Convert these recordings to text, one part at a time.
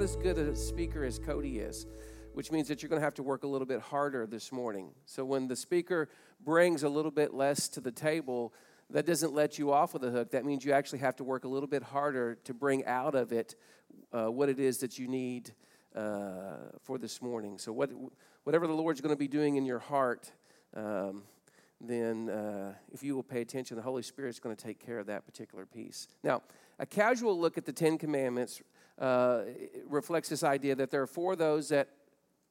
Not as good a speaker as Cody is, which means that you're going to have to work a little bit harder this morning. So, when the speaker brings a little bit less to the table, that doesn't let you off with a hook. That means you actually have to work a little bit harder to bring out of it uh, what it is that you need uh, for this morning. So, what, whatever the Lord's going to be doing in your heart, um, then uh, if you will pay attention, the Holy Spirit's going to take care of that particular piece. Now, a casual look at the Ten Commandments uh, reflects this idea that there are four of those that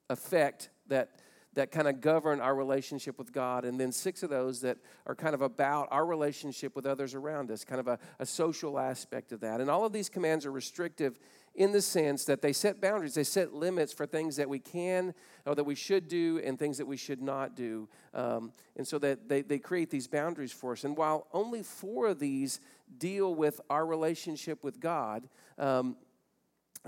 affect, that, that kind of govern our relationship with God, and then six of those that are kind of about our relationship with others around us, kind of a, a social aspect of that. And all of these commands are restrictive in the sense that they set boundaries, they set limits for things that we can or that we should do and things that we should not do. Um, and so that they, they create these boundaries for us. And while only four of these deal with our relationship with God, um,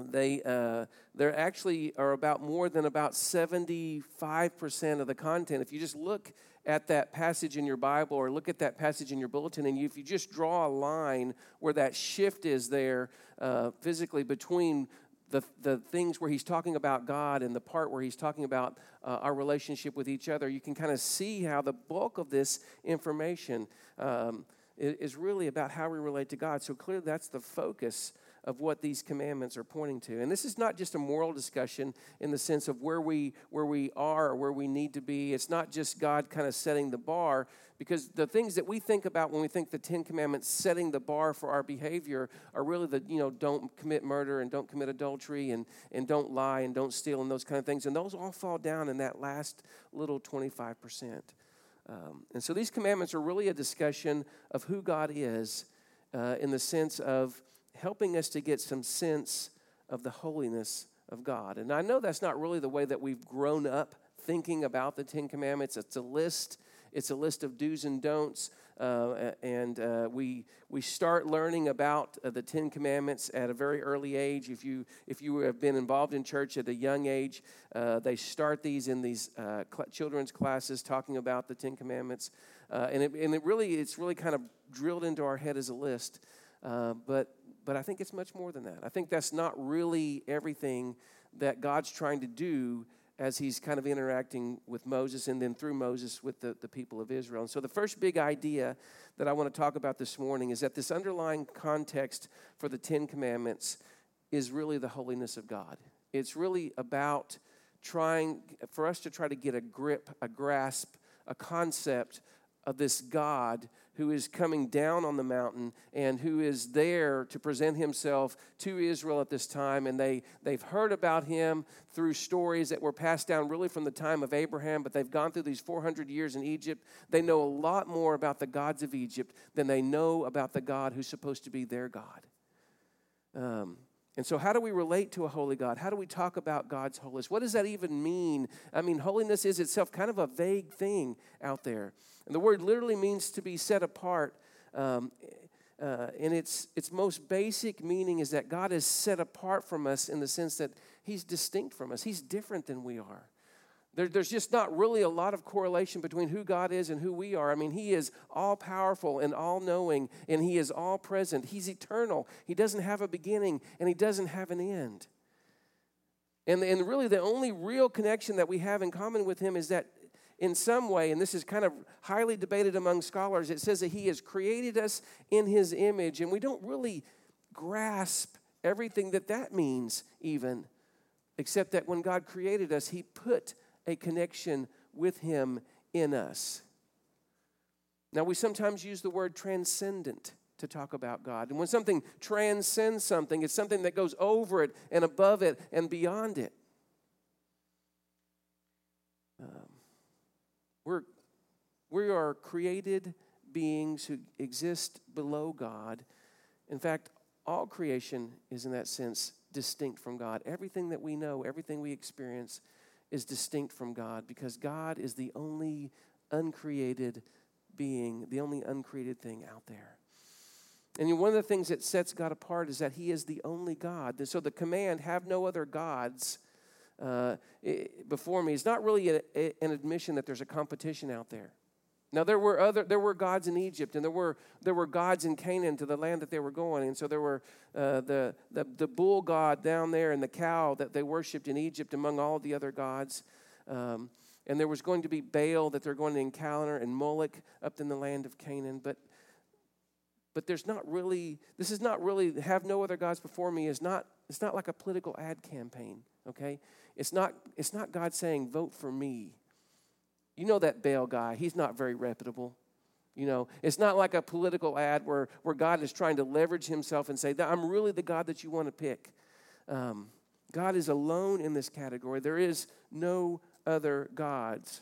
they uh, actually are about more than about 75% of the content if you just look at that passage in your bible or look at that passage in your bulletin and you, if you just draw a line where that shift is there uh, physically between the, the things where he's talking about God and the part where he's talking about uh, our relationship with each other, you can kind of see how the bulk of this information um, is really about how we relate to God. So clearly, that's the focus of what these commandments are pointing to. And this is not just a moral discussion in the sense of where we where we are or where we need to be. It's not just God kind of setting the bar because the things that we think about when we think the 10 commandments setting the bar for our behavior are really the you know don't commit murder and don't commit adultery and and don't lie and don't steal and those kind of things and those all fall down in that last little 25%. Um, and so these commandments are really a discussion of who God is uh, in the sense of helping us to get some sense of the holiness of God. And I know that's not really the way that we've grown up thinking about the Ten Commandments. It's a list. It's a list of do's and don'ts, uh, and uh, we we start learning about uh, the Ten Commandments at a very early age. If you if you have been involved in church at a young age, uh, they start these in these uh, cl- children's classes, talking about the Ten Commandments, uh, and it and it really it's really kind of drilled into our head as a list. but but I think it's much more than that. I think that's not really everything that God's trying to do as he's kind of interacting with Moses and then through Moses with the, the people of Israel. And so, the first big idea that I want to talk about this morning is that this underlying context for the Ten Commandments is really the holiness of God. It's really about trying for us to try to get a grip, a grasp, a concept of this God who is coming down on the mountain and who is there to present himself to Israel at this time. And they, they've heard about him through stories that were passed down really from the time of Abraham, but they've gone through these 400 years in Egypt. They know a lot more about the gods of Egypt than they know about the God who's supposed to be their God. Um, and so, how do we relate to a holy God? How do we talk about God's holiness? What does that even mean? I mean, holiness is itself kind of a vague thing out there. And the word literally means to be set apart. Um, uh, and its, its most basic meaning is that God is set apart from us in the sense that He's distinct from us, He's different than we are. There, there's just not really a lot of correlation between who God is and who we are. I mean, He is all powerful and all knowing, and He is all present. He's eternal. He doesn't have a beginning, and He doesn't have an end. And, and really, the only real connection that we have in common with Him is that in some way, and this is kind of highly debated among scholars, it says that He has created us in His image, and we don't really grasp everything that that means, even, except that when God created us, He put a connection with Him in us. Now, we sometimes use the word transcendent to talk about God. And when something transcends something, it's something that goes over it and above it and beyond it. Um, we're, we are created beings who exist below God. In fact, all creation is, in that sense, distinct from God. Everything that we know, everything we experience, is distinct from God because God is the only uncreated being, the only uncreated thing out there. And one of the things that sets God apart is that He is the only God. And so the command, have no other gods, uh, before me is not really a, a, an admission that there's a competition out there. Now there were other there were gods in Egypt and there were there were gods in Canaan to the land that they were going and so there were uh, the, the the bull god down there and the cow that they worshipped in Egypt among all the other gods. Um, and there was going to be Baal that they're going to encounter and Moloch up in the land of Canaan but but there's not really this is not really have no other gods before me is not it's not like a political ad campaign okay? It's not it's not God saying vote for me you know that Baal guy, he's not very reputable. You know, it's not like a political ad where, where God is trying to leverage himself and say, I'm really the God that you want to pick. Um, God is alone in this category. There is no other gods.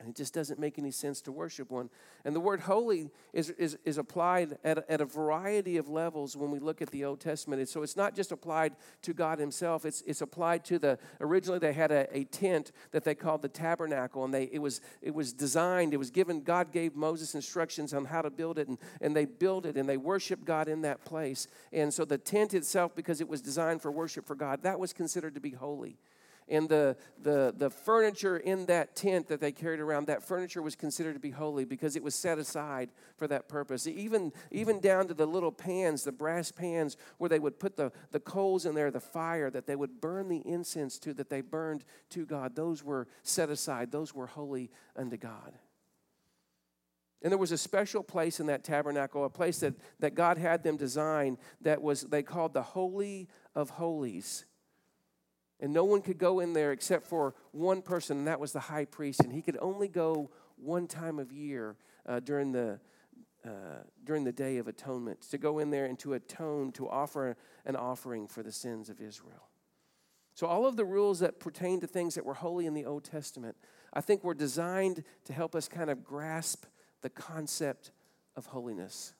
And it just doesn't make any sense to worship one. And the word holy is, is, is applied at, at a variety of levels when we look at the Old Testament. And so it's not just applied to God Himself, it's, it's applied to the, originally they had a, a tent that they called the tabernacle, and they, it, was, it was designed, it was given, God gave Moses instructions on how to build it, and, and they built it, and they worshiped God in that place. And so the tent itself, because it was designed for worship for God, that was considered to be holy and the, the, the furniture in that tent that they carried around, that furniture was considered to be holy because it was set aside for that purpose. Even, even down to the little pans, the brass pans where they would put the, the coals in there, the fire that they would burn the incense to, that they burned to God, those were set aside. Those were holy unto God. And there was a special place in that tabernacle, a place that, that God had them design that was, they called the Holy of Holies. And no one could go in there except for one person, and that was the high priest. And he could only go one time of year uh, during, the, uh, during the Day of Atonement to go in there and to atone, to offer an offering for the sins of Israel. So, all of the rules that pertain to things that were holy in the Old Testament, I think were designed to help us kind of grasp the concept of holiness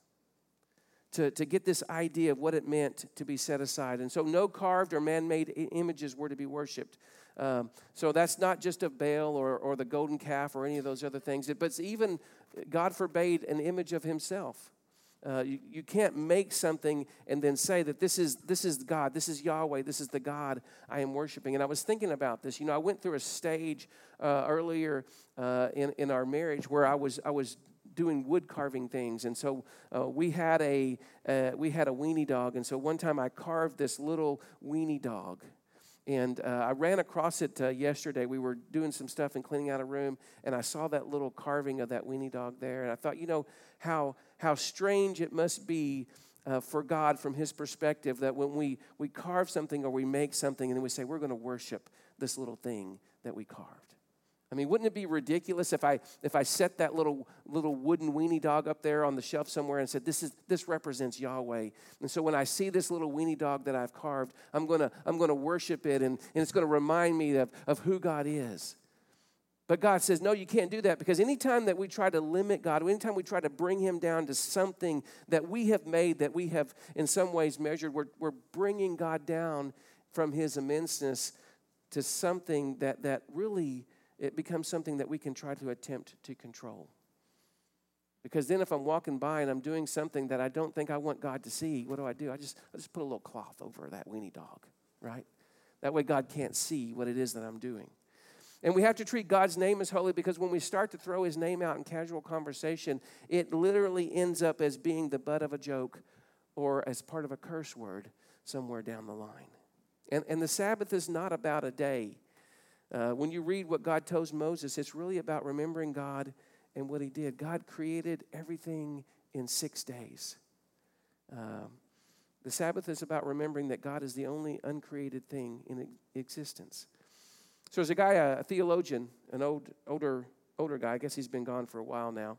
to, to get this idea of what it meant to be set aside. And so, no carved or man made images were to be worshiped. Um, so, that's not just of Baal or, or the golden calf or any of those other things, but even God forbade an image of himself. Uh, you, you can't make something and then say that this is this is God, this is Yahweh, this is the God I am worshiping. And I was thinking about this. You know, I went through a stage uh, earlier uh, in in our marriage where I was I was doing wood carving things, and so uh, we had a uh, we had a weenie dog, and so one time I carved this little weenie dog. And uh, I ran across it uh, yesterday. We were doing some stuff and cleaning out a room, and I saw that little carving of that weenie dog there. And I thought, you know, how, how strange it must be uh, for God from His perspective that when we, we carve something or we make something and then we say, we're going to worship this little thing that we carved. I mean, wouldn't it be ridiculous if I if I set that little little wooden weenie dog up there on the shelf somewhere and said, "This is this represents Yahweh." And so when I see this little weenie dog that I've carved, I'm gonna I'm gonna worship it, and, and it's gonna remind me of, of who God is. But God says, no, you can't do that because anytime that we try to limit God, anytime we try to bring him down to something that we have made, that we have in some ways measured, we're, we're bringing God down from his immenseness to something that, that really it becomes something that we can try to attempt to control. Because then if I'm walking by and I'm doing something that I don't think I want God to see, what do I do? I just, I just put a little cloth over that weenie dog, right? That way God can't see what it is that I'm doing. And we have to treat God's name as holy because when we start to throw his name out in casual conversation, it literally ends up as being the butt of a joke or as part of a curse word somewhere down the line. And, and the Sabbath is not about a day. Uh, when you read what God tells Moses, it's really about remembering God and what He did. God created everything in six days. Um, the Sabbath is about remembering that God is the only uncreated thing in existence. So there's a guy, a theologian, an old, older, older guy. I guess he's been gone for a while now.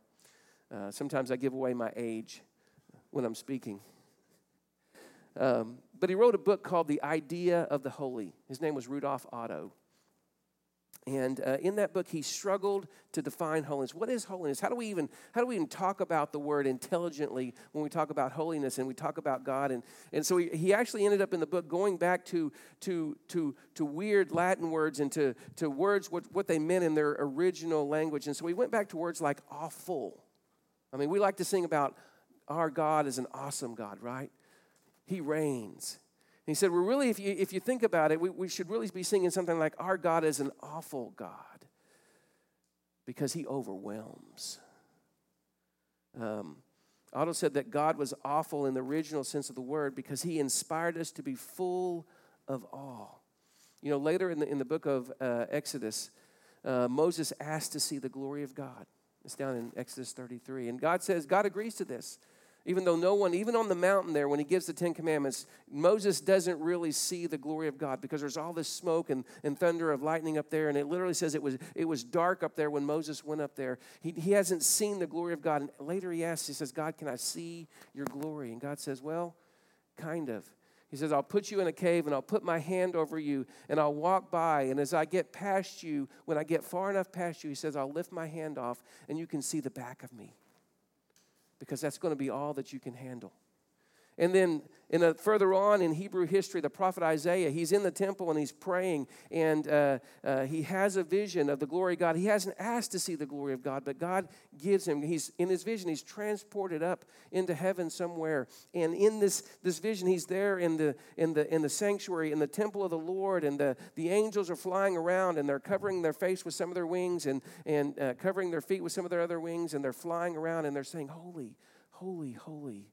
Uh, sometimes I give away my age when I'm speaking. Um, but he wrote a book called The Idea of the Holy. His name was Rudolf Otto. And uh, in that book, he struggled to define holiness. What is holiness? How do we even how do we even talk about the word intelligently when we talk about holiness and we talk about God? And, and so he, he actually ended up in the book going back to to to to weird Latin words and to to words what, what they meant in their original language. And so he went back to words like awful. I mean, we like to sing about our God is an awesome God, right? He reigns he said, Well, really, if you, if you think about it, we, we should really be singing something like, Our God is an awful God because he overwhelms. Um, Otto said that God was awful in the original sense of the word because he inspired us to be full of awe. You know, later in the, in the book of uh, Exodus, uh, Moses asked to see the glory of God. It's down in Exodus 33. And God says, God agrees to this. Even though no one, even on the mountain there, when he gives the Ten Commandments, Moses doesn't really see the glory of God because there's all this smoke and, and thunder of lightning up there. And it literally says it was, it was dark up there when Moses went up there. He, he hasn't seen the glory of God. And later he asks, he says, God, can I see your glory? And God says, Well, kind of. He says, I'll put you in a cave and I'll put my hand over you and I'll walk by. And as I get past you, when I get far enough past you, he says, I'll lift my hand off and you can see the back of me because that's going to be all that you can handle. And then in a, further on in Hebrew history, the prophet Isaiah, he's in the temple and he's praying, and uh, uh, he has a vision of the glory of God. He hasn't asked to see the glory of God, but God gives him. He's in his vision. He's transported up into heaven somewhere, and in this this vision, he's there in the in the in the sanctuary, in the temple of the Lord, and the the angels are flying around, and they're covering their face with some of their wings, and and uh, covering their feet with some of their other wings, and they're flying around, and they're saying, "Holy, holy, holy."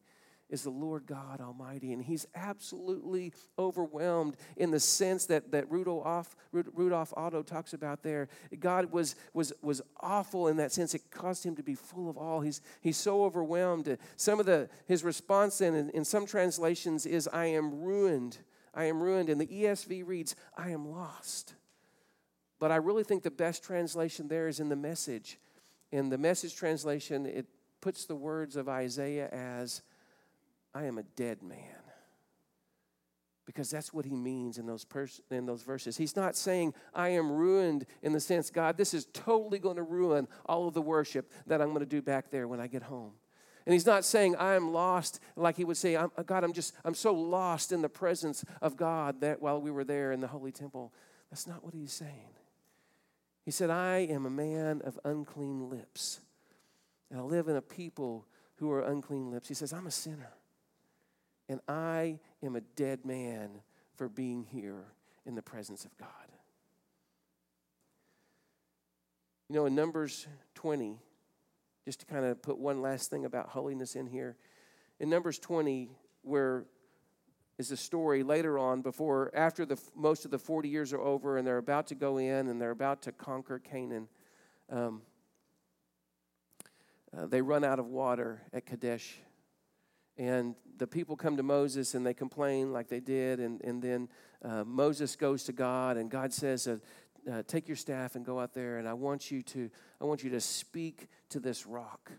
Is the Lord God Almighty. And he's absolutely overwhelmed in the sense that, that Rudolf, Otto talks about there. God was, was, was awful in that sense. It caused him to be full of all. He's, he's so overwhelmed. Some of the, his response then in, in some translations is, I am ruined. I am ruined. And the ESV reads, I am lost. But I really think the best translation there is in the message. In the message translation, it puts the words of Isaiah as, I am a dead man. Because that's what he means in those, pers- in those verses. He's not saying, I am ruined in the sense, God, this is totally going to ruin all of the worship that I'm going to do back there when I get home. And he's not saying, I am lost, like he would say, I'm, uh, God, I'm just, I'm so lost in the presence of God that while we were there in the holy temple. That's not what he's saying. He said, I am a man of unclean lips. And I live in a people who are unclean lips. He says, I'm a sinner. And I am a dead man for being here in the presence of God. You know, in Numbers 20, just to kind of put one last thing about holiness in here, in Numbers 20, where is a story later on before after the most of the 40 years are over and they're about to go in and they're about to conquer canaan um, uh, they run out of water at kadesh and the people come to Moses and they complain like they did. And, and then uh, Moses goes to God, and God says, uh, uh, Take your staff and go out there, and I want you to, I want you to speak to this rock.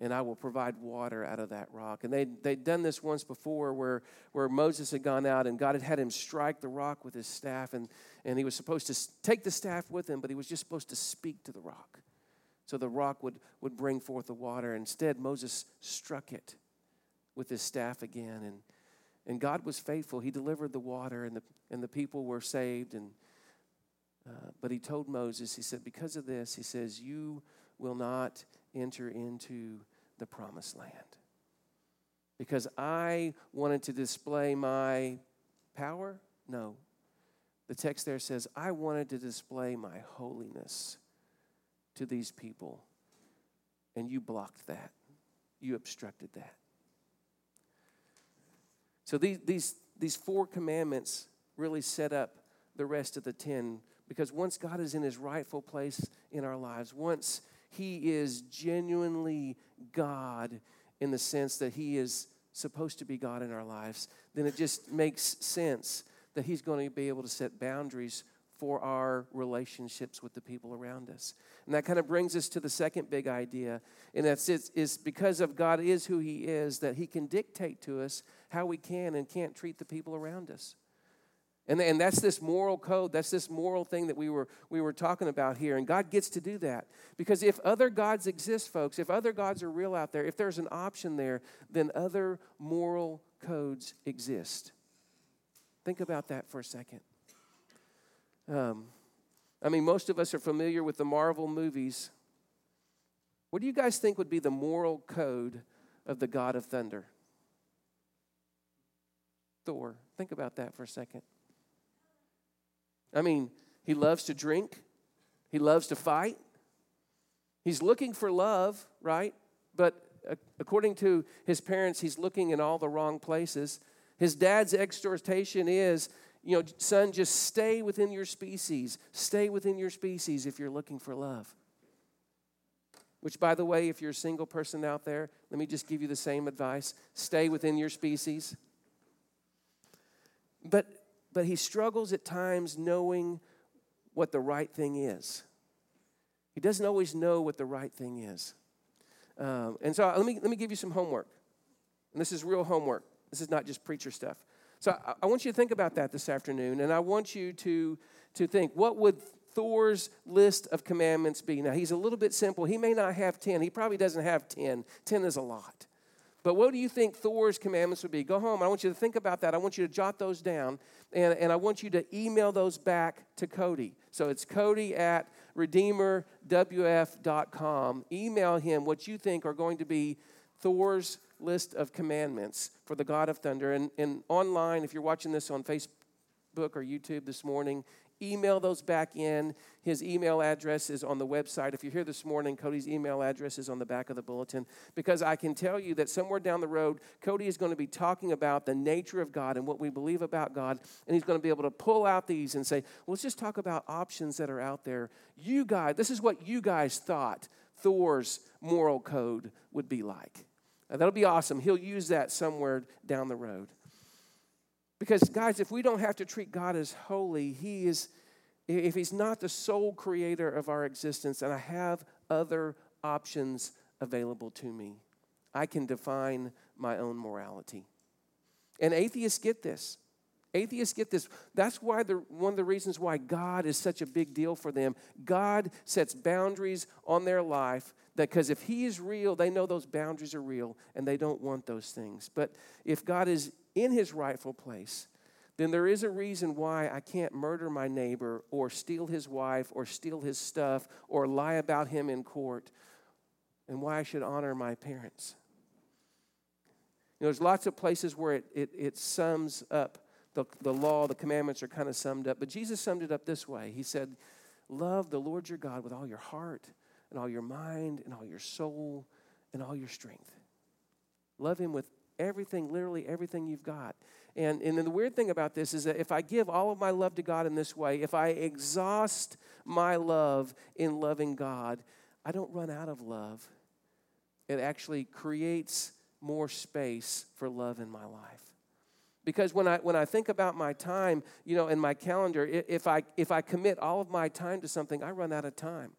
And I will provide water out of that rock. And they, they'd done this once before where, where Moses had gone out and God had had him strike the rock with his staff. And, and he was supposed to take the staff with him, but he was just supposed to speak to the rock so the rock would, would bring forth the water. Instead, Moses struck it with his staff again. And, and God was faithful. He delivered the water, and the, and the people were saved. And, uh, but he told Moses, he said, Because of this, he says, You will not enter into the promised land. Because I wanted to display my power? No. The text there says, I wanted to display my holiness to these people, and you blocked that. You obstructed that. So these, these, these four commandments really set up the rest of the ten because once God is in his rightful place in our lives, once he is genuinely God in the sense that he is supposed to be God in our lives, then it just makes sense that he's going to be able to set boundaries for our relationships with the people around us. And that kind of brings us to the second big idea, and that's it's, it's because of God is who He is that He can dictate to us how we can and can't treat the people around us. And, and that's this moral code. That's this moral thing that we were, we were talking about here. And God gets to do that. Because if other gods exist, folks, if other gods are real out there, if there's an option there, then other moral codes exist. Think about that for a second. Um, I mean, most of us are familiar with the Marvel movies. What do you guys think would be the moral code of the God of thunder? Thor. Think about that for a second. I mean, he loves to drink, he loves to fight, he's looking for love, right? but according to his parents, he's looking in all the wrong places. His dad's exhortation is, you know, son, just stay within your species. Stay within your species if you're looking for love. Which, by the way, if you're a single person out there, let me just give you the same advice stay within your species. But, but he struggles at times knowing what the right thing is. He doesn't always know what the right thing is. Um, and so let me, let me give you some homework. And this is real homework. This is not just preacher stuff. So I, I want you to think about that this afternoon. And I want you to, to think what would Thor's list of commandments be? Now, he's a little bit simple. He may not have 10. He probably doesn't have 10. 10 is a lot. But what do you think Thor's commandments would be? Go home. I want you to think about that. I want you to jot those down. And, and I want you to email those back to Cody. So it's Cody at redeemerwf.com. Email him what you think are going to be Thor's list of commandments for the God of Thunder. And, and online, if you're watching this on Facebook or YouTube this morning, email those back in. His email address is on the website. If you're here this morning, Cody's email address is on the back of the bulletin because I can tell you that somewhere down the road, Cody is going to be talking about the nature of God and what we believe about God. And he's going to be able to pull out these and say, well, let's just talk about options that are out there. You guys, this is what you guys thought Thor's moral code would be like. Now, that'll be awesome. He'll use that somewhere down the road. Because, guys, if we don't have to treat God as holy, He is, if He's not the sole creator of our existence, and I have other options available to me, I can define my own morality. And atheists get this. Atheists get this. That's why the, one of the reasons why God is such a big deal for them. God sets boundaries on their life because if He is real, they know those boundaries are real and they don't want those things. But if God is in his rightful place, then there is a reason why I can't murder my neighbor or steal his wife or steal his stuff or lie about him in court and why I should honor my parents. You know, there's lots of places where it, it, it sums up the, the law, the commandments are kind of summed up, but Jesus summed it up this way. He said, Love the Lord your God with all your heart and all your mind and all your soul and all your strength. Love him with everything, literally everything you've got. And, and the weird thing about this is that if I give all of my love to God in this way, if I exhaust my love in loving God, I don't run out of love. It actually creates more space for love in my life. Because when I, when I think about my time, you know, in my calendar, if I, if I commit all of my time to something, I run out of time.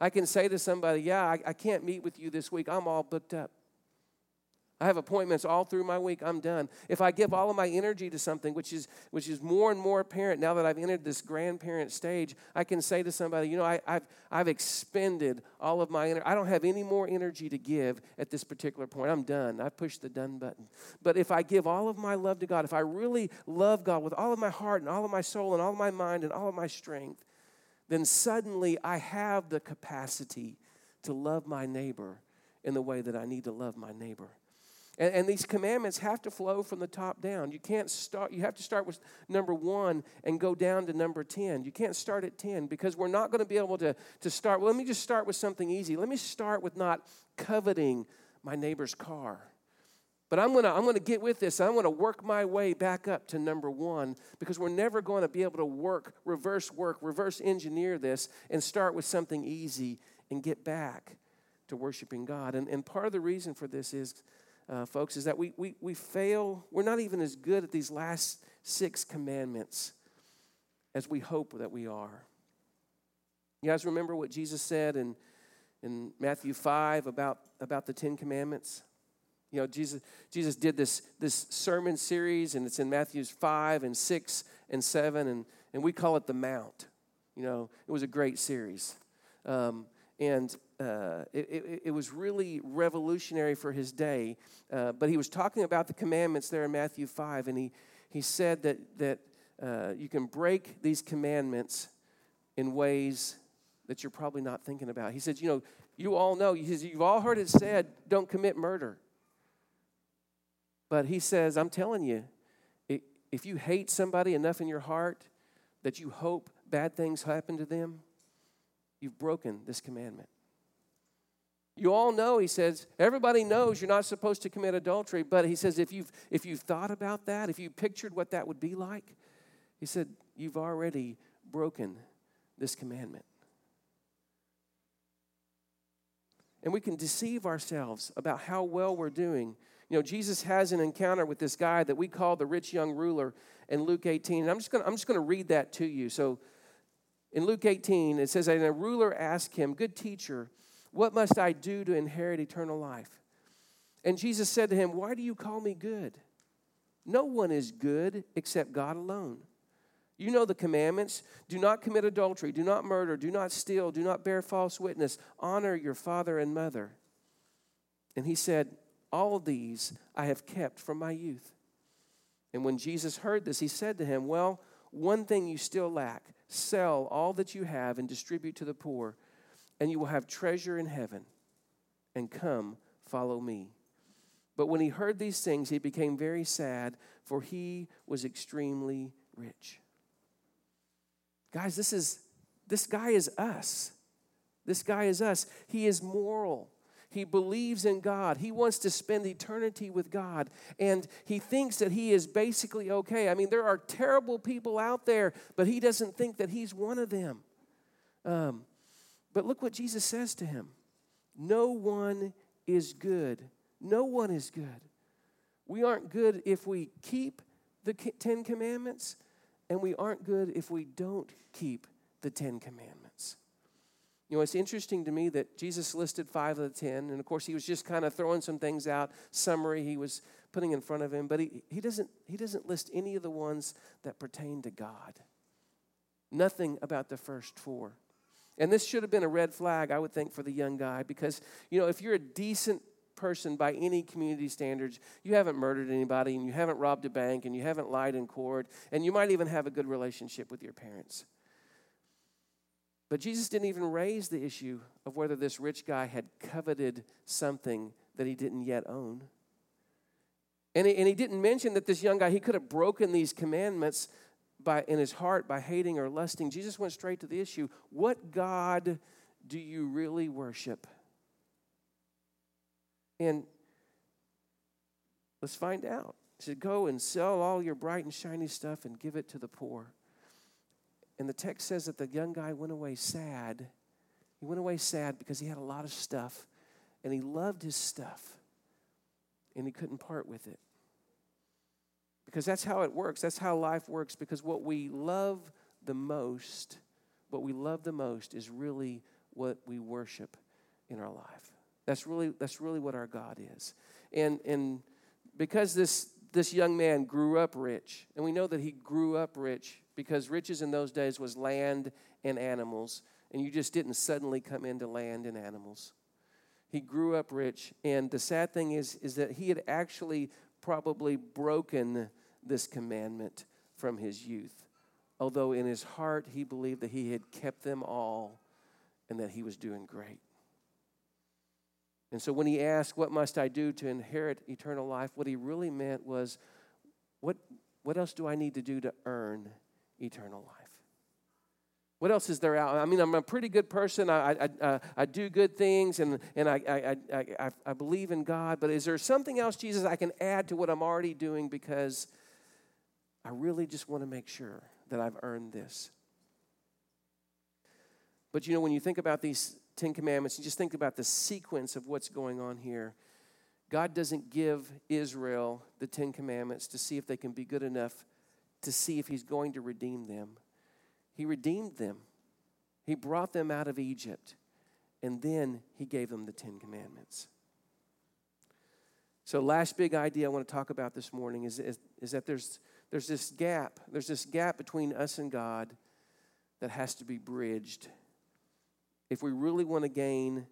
I can say to somebody, Yeah, I, I can't meet with you this week. I'm all booked up. I have appointments all through my week. I'm done. If I give all of my energy to something, which is which is more and more apparent now that I've entered this grandparent stage, I can say to somebody, you know, I, have I've expended all of my energy. I don't have any more energy to give at this particular point. I'm done. I've pushed the done button. But if I give all of my love to God, if I really love God with all of my heart and all of my soul and all of my mind and all of my strength, then suddenly I have the capacity to love my neighbor in the way that I need to love my neighbor. And, and, these commandments have to flow from the top down. You can't start, you have to start with number one and go down to number 10. You can't start at 10 because we're not going to be able to, to start. Well, let me just start with something easy. Let me start with not coveting my neighbor's car. But I'm to I'm to get with this. I'm to work my way back up to number one because we're never going to be able to work, reverse work, reverse engineer this and start with something easy and get back to worshiping God. And, and part of the reason for this is uh, folks, is that we, we, we fail. We're not even as good at these last six commandments as we hope that we are. You guys remember what Jesus said in, in Matthew 5 about, about the Ten Commandments? You know, Jesus, Jesus did this, this sermon series, and it's in Matthews 5 and 6 and 7, and, and we call it the Mount. You know, it was a great series. Um, and uh, it, it, it, was really revolutionary for his day. Uh, but he was talking about the commandments there in Matthew 5, and he, he said that, that uh, you can break these commandments in ways that you're probably not thinking about. He said, You know, you all know, he says, you've all heard it said, don't commit murder. But he says, I'm telling you, if you hate somebody enough in your heart that you hope bad things happen to them, you've broken this commandment. You all know, he says, everybody knows you're not supposed to commit adultery, but he says, if you've, if you've thought about that, if you pictured what that would be like, he said, you've already broken this commandment. And we can deceive ourselves about how well we're doing. You know, Jesus has an encounter with this guy that we call the rich young ruler in Luke 18. And I'm just going to I'm just to read that to you. So in Luke 18, it says, And a ruler asked him, Good teacher, what must I do to inherit eternal life? And Jesus said to him, Why do you call me good? No one is good except God alone. You know the commandments do not commit adultery, do not murder, do not steal, do not bear false witness, honor your father and mother. And he said, All these I have kept from my youth. And when Jesus heard this, he said to him, Well, one thing you still lack sell all that you have and distribute to the poor and you will have treasure in heaven. And come, follow me. But when he heard these things, he became very sad, for he was extremely rich. Guys, this is this guy is us. This guy is us. He is moral. He believes in God. He wants to spend eternity with God. And he thinks that he is basically okay. I mean, there are terrible people out there, but he doesn't think that he's one of them. Um, but look what Jesus says to him No one is good. No one is good. We aren't good if we keep the Ten Commandments, and we aren't good if we don't keep the Ten Commandments. You know, it's interesting to me that Jesus listed five of the ten, and of course, he was just kind of throwing some things out, summary he was putting in front of him, but he, he, doesn't, he doesn't list any of the ones that pertain to God. Nothing about the first four. And this should have been a red flag, I would think, for the young guy because, you know, if you're a decent person by any community standards, you haven't murdered anybody and you haven't robbed a bank and you haven't lied in court and you might even have a good relationship with your parents. But Jesus didn't even raise the issue of whether this rich guy had coveted something that he didn't yet own. And he, and he didn't mention that this young guy, he could have broken these commandments by, in his heart by hating or lusting. Jesus went straight to the issue what God do you really worship? And let's find out. He said, Go and sell all your bright and shiny stuff and give it to the poor. And the text says that the young guy went away sad. He went away sad because he had a lot of stuff and he loved his stuff and he couldn't part with it. Because that's how it works. That's how life works. Because what we love the most, what we love the most is really what we worship in our life. That's really, that's really what our God is. And, and because this, this young man grew up rich, and we know that he grew up rich because riches in those days was land and animals, and you just didn't suddenly come into land and animals. He grew up rich, and the sad thing is, is that he had actually probably broken this commandment from his youth, although in his heart he believed that he had kept them all and that he was doing great. And so when he asked, What must I do to inherit eternal life? what he really meant was, What, what else do I need to do to earn eternal life? What else is there out? I mean, I'm a pretty good person. I, I, I, I do good things and, and I, I, I, I believe in God. But is there something else, Jesus, I can add to what I'm already doing because I really just want to make sure that I've earned this? But you know, when you think about these Ten Commandments, you just think about the sequence of what's going on here. God doesn't give Israel the Ten Commandments to see if they can be good enough to see if He's going to redeem them. He redeemed them. He brought them out of Egypt, and then He gave them the Ten Commandments. So, last big idea I want to talk about this morning is, is, is, that there's, there's this gap. There's this gap between us and God that has to be bridged if we really want to gain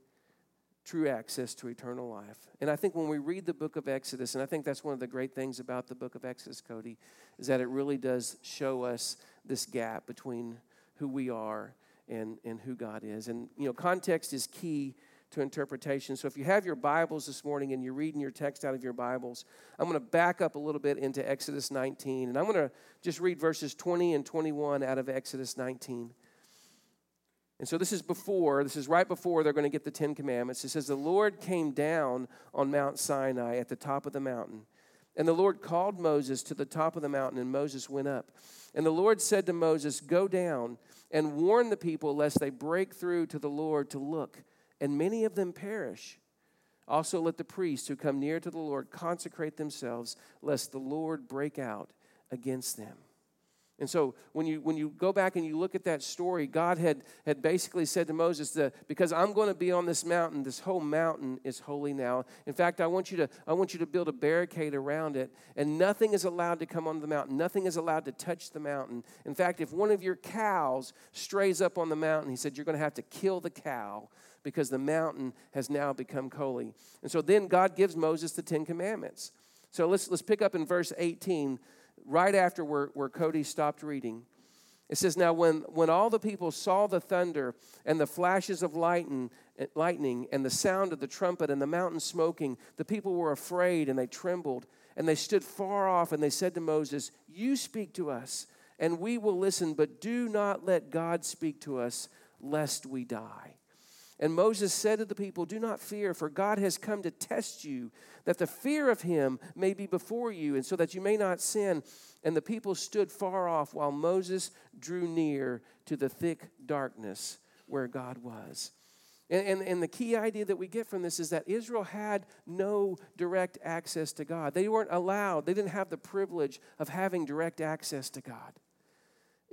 true access to eternal life. And I think when we read the book of Exodus, and I think that's one of the great things about the book of Exodus, Cody, is that it really does show us this gap between who we are and, and who God is. And, you know, context is key to interpretation. So if you have your Bibles this morning and you're reading your text out of your Bibles, I'm going to back up a little bit into Exodus 19. And I'm going to just read verses 20 and 21 out of Exodus 19. And so this is before, this is right before they're going to get the Ten Commandments. It says, The Lord came down on Mount Sinai at the top of the mountain. And the Lord called Moses to the top of the mountain, and Moses went up. And the Lord said to Moses, Go down and warn the people lest they break through to the Lord to look, and many of them perish. Also, let the priests who come near to the Lord consecrate themselves, lest the Lord break out against them. And so when you, when you go back and you look at that story, God had, had basically said to Moses that because I'm going to be on this mountain, this whole mountain is holy now. In fact, I want you to, I want you to build a barricade around it, and nothing is allowed to come on the mountain. Nothing is allowed to touch the mountain. In fact, if one of your cows strays up on the mountain, he said, you're going to have to kill the cow because the mountain has now become holy. And so then God gives Moses the Ten Commandments. So let's, let's pick up in verse 18 right after where, where Cody stopped reading. It says, Now, when, when all the people saw the thunder and the flashes of lightning, eh, lightning and the sound of the trumpet and the mountain smoking, the people were afraid and they trembled. And they stood far off and they said to Moses, You speak to us, and we will listen, but do not let God speak to us, lest we die. And Moses said to the people, Do not fear, for God has come to test you, that the fear of him may be before you, and so that you may not sin. And the people stood far off while Moses drew near to the thick darkness where God was. And, and, and, the key idea that we get from this is that Israel had no direct access to God. They weren't allowed, they didn't have the privilege of having direct access to God.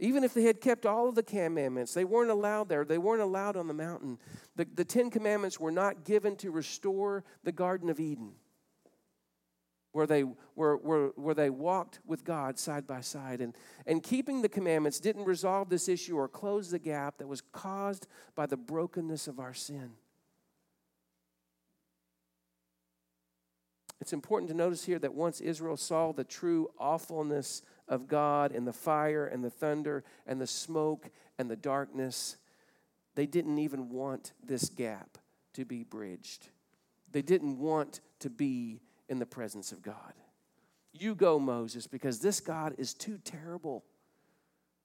Even if they had kept all of the commandments, they weren't allowed there. They weren't allowed on the mountain. The, the Ten Commandments were not given to restore the Garden of Eden, where they, where, where, where they walked with God side by side. And, and keeping the commandments didn't resolve this issue or close the gap that was caused by the brokenness of our sin. It's important to notice here that once Israel saw the true awfulness of God and the fire and the thunder and the smoke and the darkness, they didn't even want this gap to be bridged. They didn't want to be in the presence of God. You go, Moses, because this God is too terrible.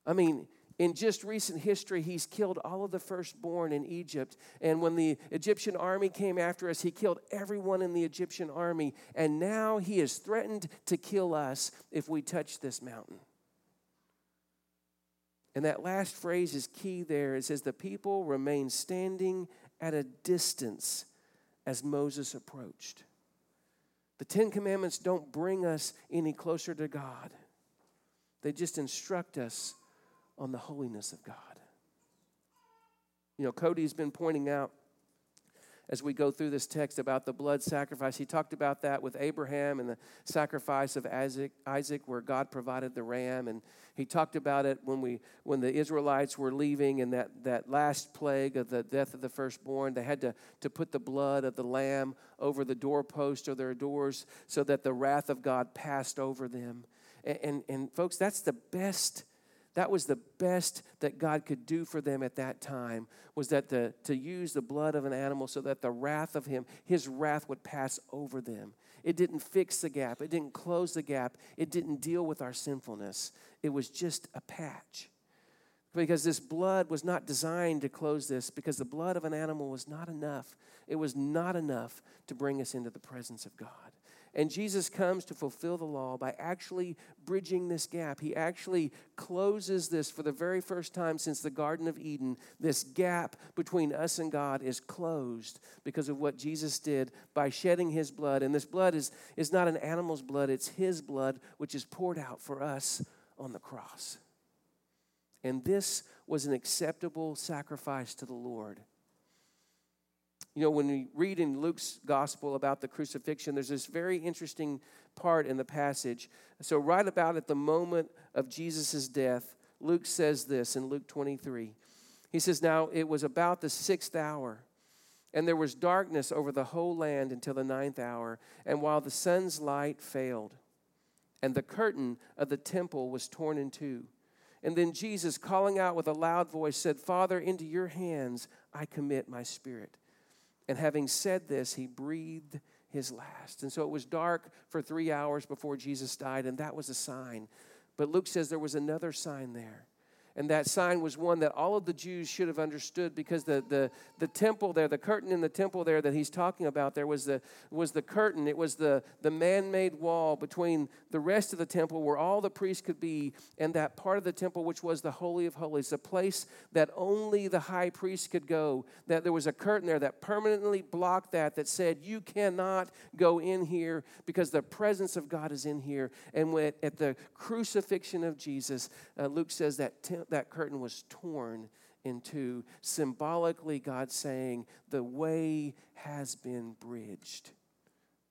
I mean, in just recent history, he's killed all of the firstborn in Egypt. And when the Egyptian army came after us, he killed everyone in the Egyptian army. And now he has threatened to kill us if we touch this mountain. And that last phrase is key there. It says, The people remained standing at a distance as Moses approached. The Ten Commandments don't bring us any closer to God, they just instruct us on the holiness of God. You know, Cody's been pointing out as we go through this text about the blood sacrifice. He talked about that with Abraham and the sacrifice of Isaac, Isaac where God provided the ram. And he talked about it when, we, when the Israelites were leaving and that, that last plague of the death of the firstborn. They had to, to put the blood of the lamb over the doorpost of their doors so that the wrath of God passed over them. And, and, and folks, that's the best that was the best that God could do for them at that time was that the, to use the blood of an animal so that the wrath of him, his wrath would pass over them. It didn't fix the gap. It didn't close the gap. It didn't deal with our sinfulness. It was just a patch. Because this blood was not designed to close this, because the blood of an animal was not enough. It was not enough to bring us into the presence of God. And Jesus comes to fulfill the law by actually bridging this gap. He actually closes this for the very first time since the Garden of Eden. This gap between us and God is closed because of what Jesus did by shedding his blood. And this blood is, is not an animal's blood, it's his blood, which is poured out for us on the cross. And this was an acceptable sacrifice to the Lord. You know, when we read in Luke's gospel about the crucifixion, there's this very interesting part in the passage. So, right about at the moment of Jesus' death, Luke says this in Luke 23. He says, Now it was about the sixth hour, and there was darkness over the whole land until the ninth hour, and while the sun's light failed, and the curtain of the temple was torn in two. And then Jesus, calling out with a loud voice, said, Father, into your hands I commit my spirit. And having said this, he breathed his last. And so it was dark for three hours before Jesus died, and that was a sign. But Luke says there was another sign there. And that sign was one that all of the Jews should have understood because the, the, the temple there, the curtain in the temple there that he's talking about, there was the, was the curtain. It was the, the man made wall between the rest of the temple where all the priests could be and that part of the temple which was the Holy of Holies, the place that only the high priest could go. That there was a curtain there that permanently blocked that, that said, You cannot go in here because the presence of God is in here. And when, at the crucifixion of Jesus, uh, Luke says that that curtain was torn into symbolically, God saying, The way has been bridged.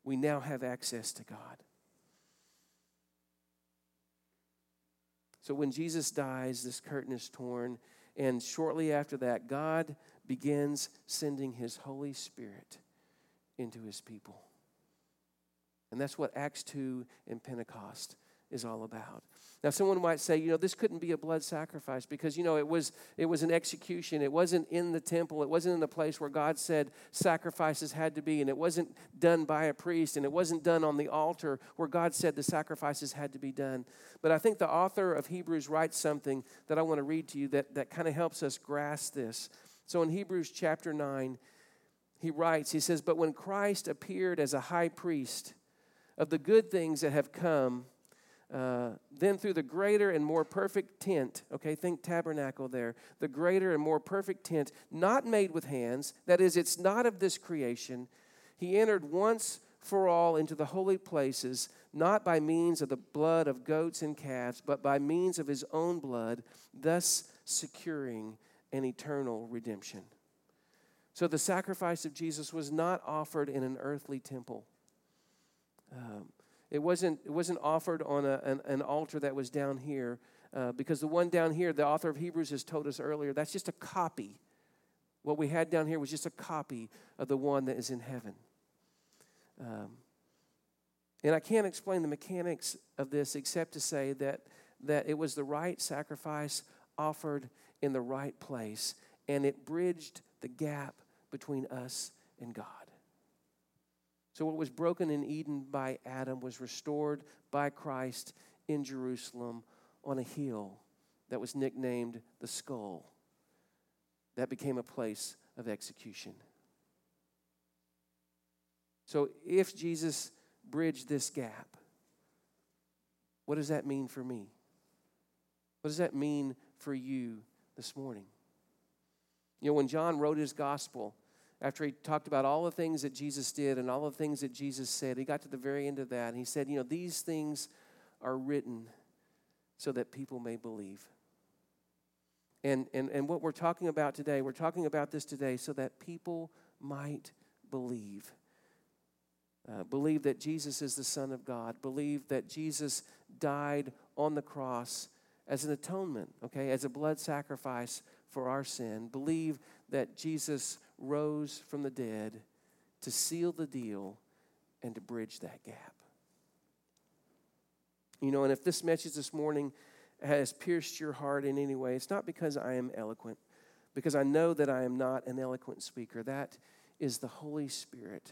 We now have access to God. So when Jesus dies, this curtain is torn, and shortly after that, God begins sending his Holy Spirit into his people. And that's what Acts 2 and Pentecost is all about. Now, someone might say, you know, this couldn't be a blood sacrifice because, you know, it was, it was an execution. It wasn't in the temple. It wasn't in the place where God said sacrifices had to be. And it wasn't done by a priest. And it wasn't done on the altar where God said the sacrifices had to be done. But I think the author of Hebrews writes something that I want to read to you that, that kind of helps us grasp this. So in Hebrews chapter 9, he writes, he says, But when Christ appeared as a high priest of the good things that have come, uh, then through the greater and more perfect tent, okay, think tabernacle there, the greater and more perfect tent, not made with hands, that is, it's not of this creation, he entered once for all into the holy places, not by means of the blood of goats and calves, but by means of his own blood, thus securing an eternal redemption. So the sacrifice of Jesus was not offered in an earthly temple. Um, it wasn't, it wasn't offered on a, an, an altar that was down here, uh, because the one down here, the author of Hebrews has told us earlier, that's just a copy. What we had down here was just a copy of the one that is in heaven. Um, and I can't explain the mechanics of this except to say that, that it was the right sacrifice offered in the right place, and it bridged the gap between us and God. So, what was broken in Eden by Adam was restored by Christ in Jerusalem on a hill that was nicknamed the skull. That became a place of execution. So, if Jesus bridged this gap, what does that mean for me? What does that mean for you this morning? You know, when John wrote his gospel, after he talked about all the things that Jesus did and all the things that Jesus said, he got to the very end of that and he said, You know, these things are written so that people may believe. And, and, and what we're talking about today, we're talking about this today so that people might believe. Uh, believe that Jesus is the Son of God. Believe that Jesus died on the cross as an atonement, okay, as a blood sacrifice for our sin. Believe that Jesus rose from the dead to seal the deal and to bridge that gap. You know, and if this message this morning has pierced your heart in any way, it's not because I am eloquent, because I know that I am not an eloquent speaker. That is the Holy Spirit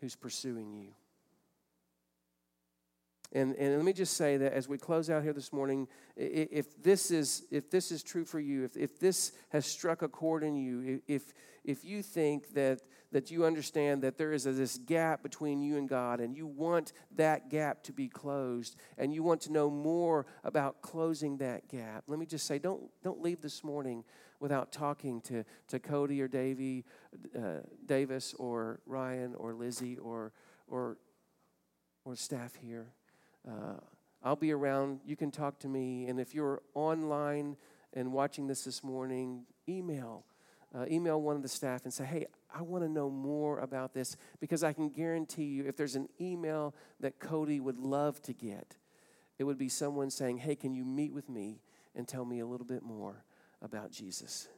who's pursuing you. And, and let me just say that as we close out here this morning, if this is, if this is true for you, if, if this has struck a chord in you, if, if you think that, that you understand that there is a, this gap between you and God and you want that gap to be closed and you want to know more about closing that gap, let me just say don't, don't leave this morning without talking to, to Cody or Davy, uh, Davis or Ryan or Lizzie or, or, or staff here. Uh, I'll be around. You can talk to me. And if you're online and watching this this morning, email. Uh, email one of the staff and say, hey, I want to know more about this because I can guarantee you if there's an email that Cody would love to get, it would be someone saying, hey, can you meet with me and tell me a little bit more about Jesus?